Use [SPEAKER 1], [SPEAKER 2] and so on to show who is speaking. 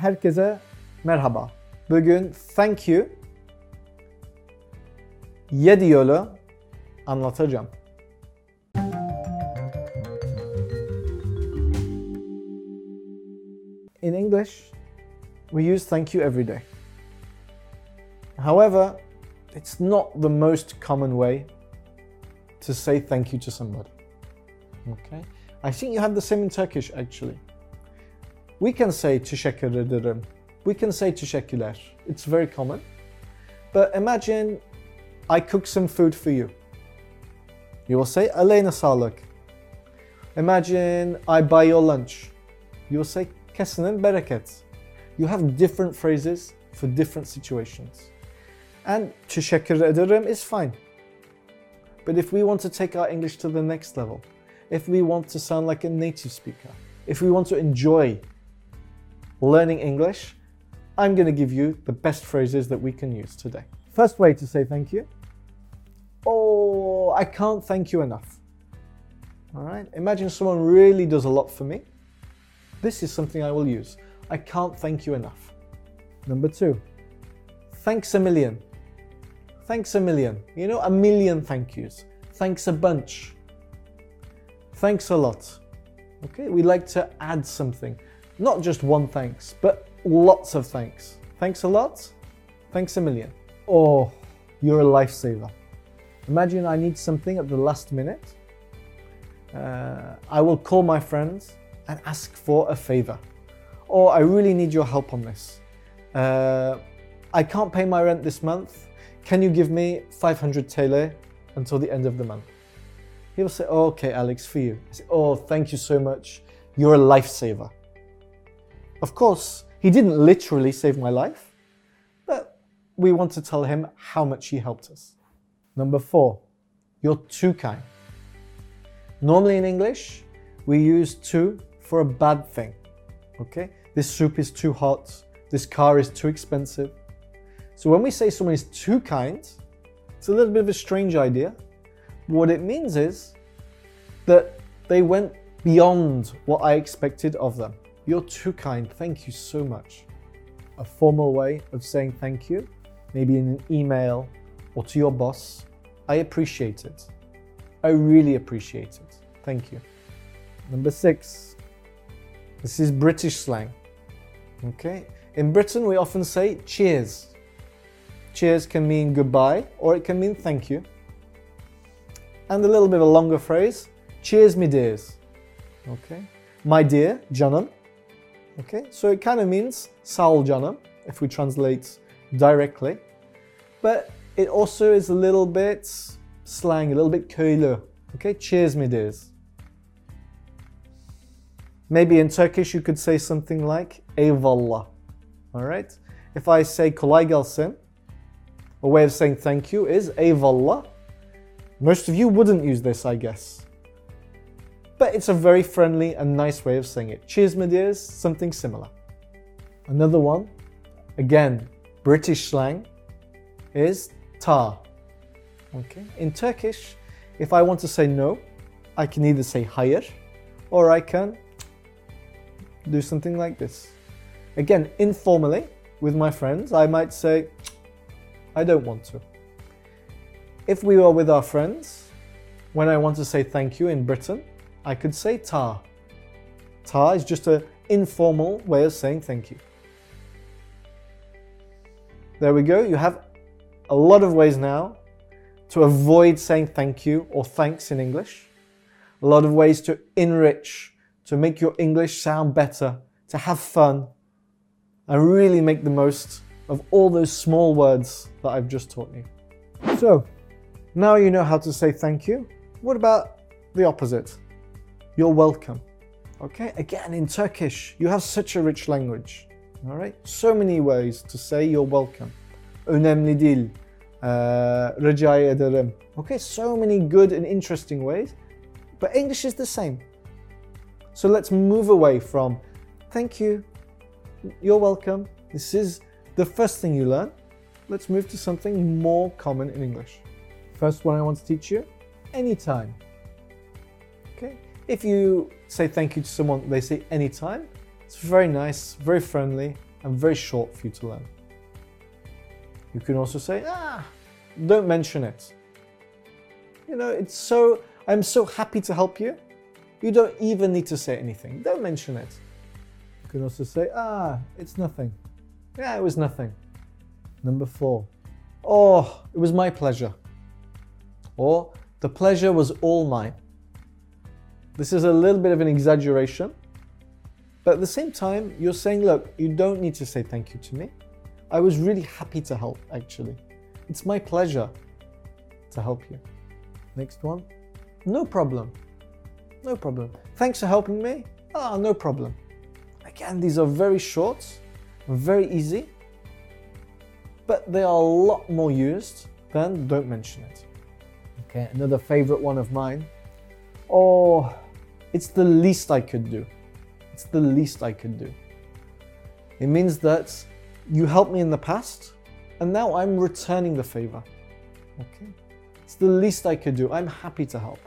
[SPEAKER 1] Herkese merhaba. Bugün thank you 7 yolu anlatacağım. In English, we use thank you every day. However, it's not the most common way to say thank you to somebody. Okay? I think you have the same in Turkish actually. We can say teşekkür ederim. We can say teşekkürler. It's very common. But imagine I cook some food for you. You will say Elena sağlık. Imagine I buy your lunch. You will say kesinin bereket. You have different phrases for different situations. And teşekkür ederim is fine. But if we want to take our English to the next level, if we want to sound like a native speaker, if we want to enjoy learning English, I'm going to give you the best phrases that we can use today. First way to say thank you. Oh, I can't thank you enough. All right, imagine someone really does a lot for me. This is something I will use. I can't thank you enough. Number two, thanks a million. Thanks a million. You know, a million thank yous. Thanks a bunch. Thanks a lot. Okay, we like to add something. Not just one thanks, but lots of thanks. Thanks a lot. Thanks a million. Oh, you're a lifesaver. Imagine I need something at the last minute. Uh, I will call my friends and ask for a favor. Or I really need your help on this. Uh, I can't pay my rent this month. Can you give me 500 TL until the end of the month? He will say, oh, Okay, Alex, for you. I say, Oh, thank you so much. You're a lifesaver. Of course, he didn't literally save my life, but we want to tell him how much he helped us. Number four, you're too kind. Normally in English, we use too for a bad thing. Okay? This soup is too hot. This car is too expensive. So when we say someone is too kind, it's a little bit of a strange idea. What it means is that they went beyond what I expected of them. You're too kind. Thank you so much. A formal way of saying thank you, maybe in an email or to your boss. I appreciate it. I really appreciate it. Thank you. Number six. This is British slang. Okay? In Britain, we often say cheers. Cheers can mean goodbye or it can mean thank you. And a little bit of a longer phrase cheers, me dears. Okay? My dear, canım. Okay? So it kind of means canım if we translate directly. But it also is a little bit slang, a little bit köylü. Okay? Cheers, me dears. Maybe in Turkish you could say something like eyvallah. All right? If I say kolay gelsin, a way of saying thank you is eyvallah. Most of you wouldn't use this, I guess. But it's a very friendly and nice way of saying it. Cheers, my dears, something similar. Another one, again, British slang, is ta. Okay. In Turkish, if I want to say no, I can either say hayır or I can do something like this. Again, informally, with my friends, I might say, I don't want to. If we were with our friends, when I want to say thank you in Britain, I could say ta. Ta is just an informal way of saying thank you. There we go. You have a lot of ways now to avoid saying thank you or thanks in English. A lot of ways to enrich, to make your English sound better, to have fun, and really make the most of all those small words that I've just taught you. So, now you know how to say thank you. What about the opposite? You're welcome. Okay, again in Turkish, you have such a rich language. All right, so many ways to say you're welcome. Önemli değil, uh, rica ederim. Okay, so many good and interesting ways, but English is the same. So let's move away from thank you, you're welcome. This is the first thing you learn. Let's move to something more common in English. First one I want to teach you anytime. If you say thank you to someone, they say anytime. It's very nice, very friendly, and very short for you to learn. You can also say, ah, don't mention it. You know, it's so, I'm so happy to help you. You don't even need to say anything. Don't mention it. You can also say, ah, it's nothing. Yeah, it was nothing. Number four, oh, it was my pleasure. Or the pleasure was all mine. This is a little bit of an exaggeration, but at the same time, you're saying, look, you don't need to say thank you to me. I was really happy to help, actually. It's my pleasure to help you. Next one. No problem. No problem. Thanks for helping me. Ah, no problem. Again, these are very short, very easy, but they are a lot more used than don't mention it. Okay, another favorite one of mine. Oh, it's the least I could do. It's the least I could do. It means that you helped me in the past, and now I'm returning the favor. Okay? It's the least I could do. I'm happy to help.